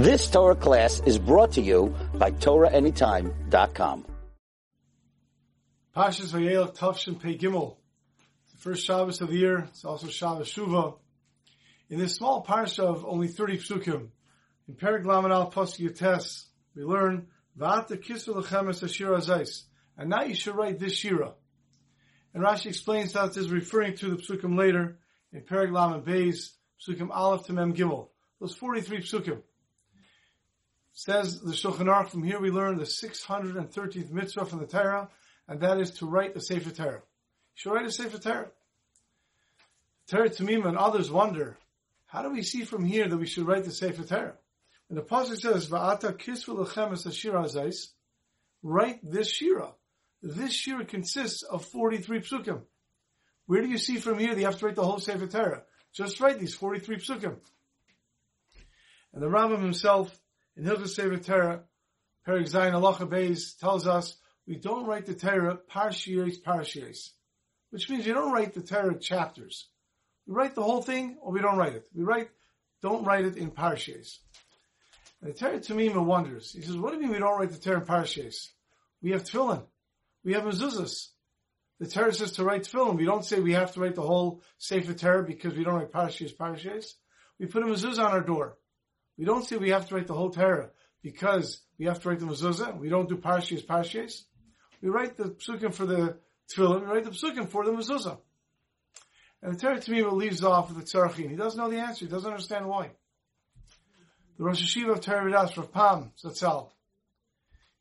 This Torah class is brought to you by TorahAnytime.com. Pashas Vayelach Tavshin Pei Gimel. The first Shabbos of the year. It's also Shabbos Shuva. In this small parsha of only 30 psukim, in Perek Lamed Al Pasuk we learn Va'ata Kisu Lechemes Ashira Zais. And now you should write this Shira. And Rashi explains that this is referring to the psukim later in Perek Lamed Beis, psukim Aleph to Mem Gimel. Those 43 psukim. Says the Shulchan Aruch, from here we learn the 613th mitzvah from the Torah, and that is to write a Sefer Torah. You should write a Sefer Torah. Torah and others wonder, how do we see from here that we should write the Sefer Torah? And the Pasuk says, Va'ata kisvu lechem es ashira zais, write this Shira. This Shira consists of 43 psukim. Where do you see from here that you have to write the whole Sefer Torah? Just write these 43 psukim. And the Rambam himself in Hilchas Sefer Torah, Perik Zayin Alacha Beis tells us we don't write the Torah parshiyos parshiyos, which means you don't write the Torah chapters. We write the whole thing, or we don't write it. We write, don't write it in parshiyos. And the Torah Tamima wonders. He says, "What do you mean we don't write the Torah in parshiyos? We have tefillin, we have mezuzahs. The Torah says to write tefillin. We don't say we have to write the whole Sefer Torah because we don't write parshiyos parshiyos. We put a mezuzah on our door. We don't say we have to write the whole Torah because we have to write the mezuzah. We don't do parshiyos parshiyos. We write the psukim for the tefillin. We write the psukim for the mezuzah. And the Torah Tamima leaves off with the tzarchin. He doesn't know the answer. He doesn't understand why. The Rosh Hashiva of Torah Vodaas, Rav Pam Zatzal,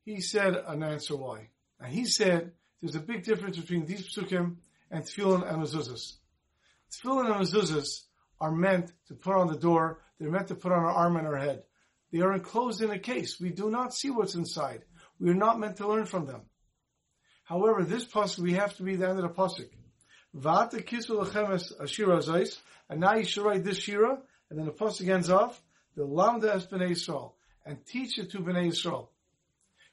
he said an answer why. And he said there's a big difference between these psukim and tefillin and mezuzahs. Tefillin and mezuzahs are meant to put on the door they're meant to put on our arm and our head. They are enclosed in a case. We do not see what's inside. We are not meant to learn from them. However, this pasuk we have to be the end of the pasuk. Va'ata kisu lechemes ashira zais, and now you should write this shira, and then the pasuk ends off the lamda es bnei Yisrael, and teach it to bnei Yisrael.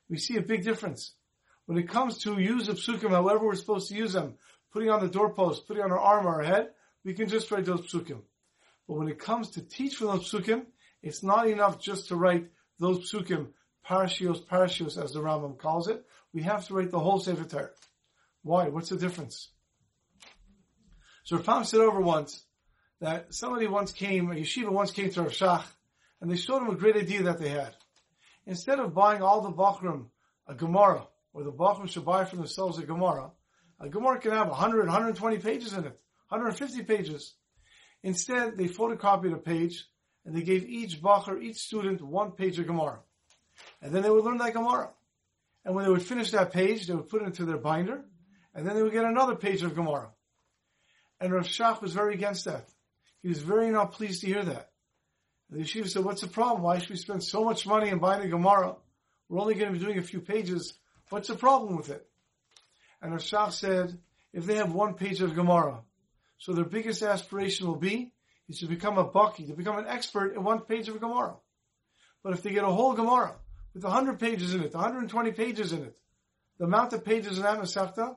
We see a big difference when it comes to use of psukim. However, we're supposed to use them, putting on the doorpost, putting on our arm or our head, we can just write those psukim. But when it comes to teach from those psukim, it's not enough just to write those psukim, parashios, parashios, as the Rambam calls it. We have to write the whole Sefer Torah. Why? What's the difference? So Rav said over once that somebody once came, a yeshiva once came to Rav Shach, and they showed him a great idea that they had. Instead of buying all the Bachram a Gemara, or the Bachram should buy for themselves a Gemara, a Gemara can have 100, 120 pages in it, 150 pages. Instead, they photocopied a page and they gave each bacher, each student, one page of Gemara. And then they would learn that Gemara. And when they would finish that page, they would put it into their binder, and then they would get another page of Gemara. And Rav Shach was very against that. He was very not pleased to hear that. And the yeshiva said, what's the problem? Why should we spend so much money in buying a Gemara? We're only going to be doing a few pages. What's the problem with it? And Rav Shach said, if they have one page of Gemara, so their biggest aspiration will be is to become a baki, to become an expert in one page of a Gemara. But if they get a whole Gemara with 100 pages in it, 120 pages in it, the amount of pages in that Masechta,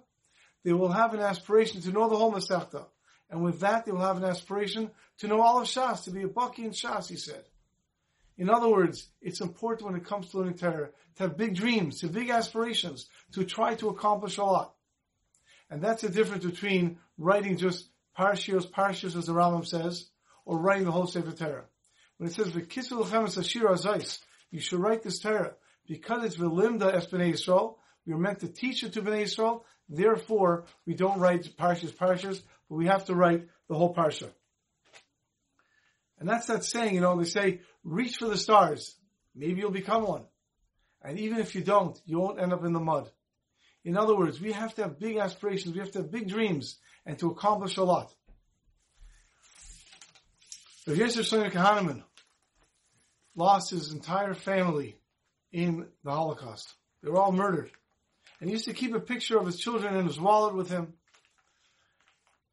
they will have an aspiration to know the whole Masechta. And with that, they will have an aspiration to know all of Shas, to be a baki in Shas, he said. In other words, it's important when it comes to learning Torah to have big dreams, to have big aspirations, to try to accomplish a lot. And that's the difference between writing just Parshios, Parshios, as the Rambam says, or writing the whole Sefer Torah. When it says V'kisul chemes ashira zais, you should write this Torah because it's v'limda es b'nei Yisrael. We are meant to teach it to b'nei Yisrael. Therefore, we don't write Parshios, Parshios, but we have to write the whole Parsha. And that's that saying, you know, they say, reach for the stars. Maybe you'll become one. And even if you don't, you won't end up in the mud. In other words, we have to have big aspirations, we have to have big dreams, and to accomplish a lot. Rav Yosef Shlomo Kahaneman lost his entire family in the Holocaust. They were all murdered. And he used to keep a picture of his children in his wallet with him.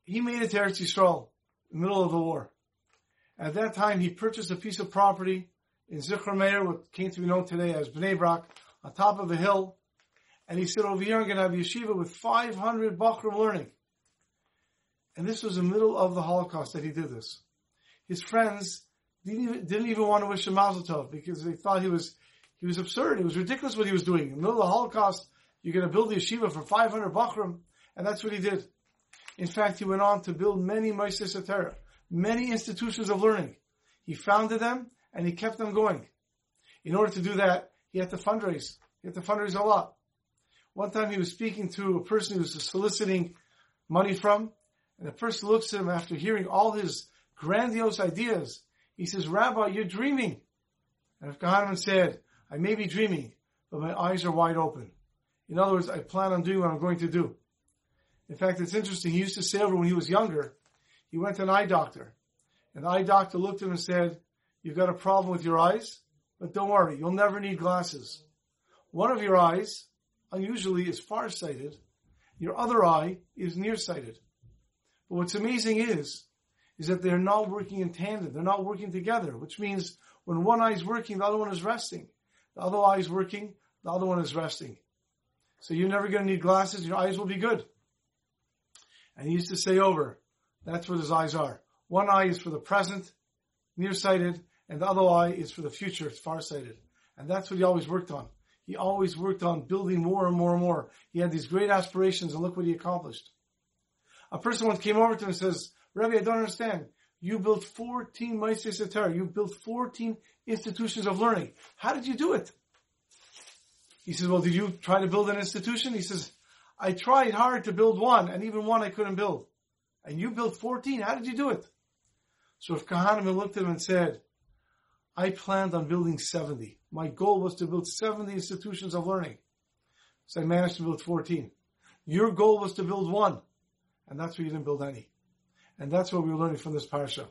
He made it to Eretz Yisrael, in the middle of the war. At that time, he purchased a piece of property in Zichron Meir, what came to be known today as Bnei Brak, on top of a hill. And he said, over here, I'm going to have yeshiva with 500 Bachram learning. And this was in the middle of the Holocaust that he did this. His friends didn't even, didn't even want to wish him Mazel Tov because they thought he was, he was absurd. It was ridiculous what he was doing. In the middle of the Holocaust, you're going to build a yeshiva for 500 Bachram, and that's what he did. In fact, he went on to build many Meister Satara, many institutions of learning. He founded them, and he kept them going. In order to do that, he had to fundraise. He had to fundraise a lot. One time he was speaking to a person he was soliciting money from, and the person looks at him after hearing all his grandiose ideas. He says, Rabbi, you're dreaming. And if Kahaneman said, I may be dreaming, but my eyes are wide open. In other words, I plan on doing what I'm going to do. In fact, it's interesting. He used to say over when he was younger, he went to an eye doctor. And the eye doctor looked at him and said, You've got a problem with your eyes, but don't worry, you'll never need glasses. One of your eyes, unusually, is farsighted. Your other eye is nearsighted. But what's amazing is, is that they're not working in tandem. They're not working together, which means when one eye is working, the other one is resting. The other eye is working, the other one is resting. So you're never going to need glasses. Your eyes will be good. And he used to say over, that's what his eyes are. One eye is for the present, nearsighted, and the other eye is for the future, it's farsighted. And that's what he always worked on. He always worked on building more and more and more. He had these great aspirations and look what he accomplished. A person once came over to him and says, Rabbi, I don't understand. You built 14 Meister Satar. You built 14 institutions of learning. How did you do it? He says, well, did you try to build an institution? He says, I tried hard to build one, and even one I couldn't build. And you built 14. How did you do it? So if Kahaneman looked at him and said, I planned on building 70. My goal was to build 70 institutions of learning. So I managed to build 14. Your goal was to build one. And that's why you didn't build any. And that's what we are learning from this parsha.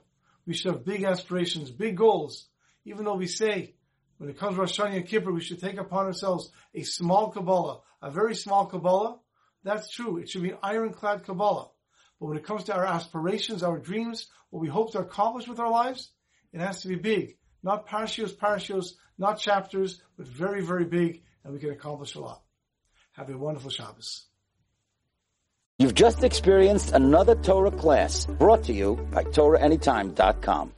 We should have big aspirations, big goals. Even though we say, when it comes to Rosh Hashanah and Kippur, we should take upon ourselves a small Kabbalah, a very small Kabbalah. That's true. It should be ironclad Kabbalah. But when it comes to our aspirations, our dreams, what we hope to accomplish with our lives, it has to be big. Not parshios, parshios, not chapters, but very, very big, and we can accomplish a lot. Have a wonderful Shabbos. You've just experienced another Torah class brought to you by TorahAnytime.com.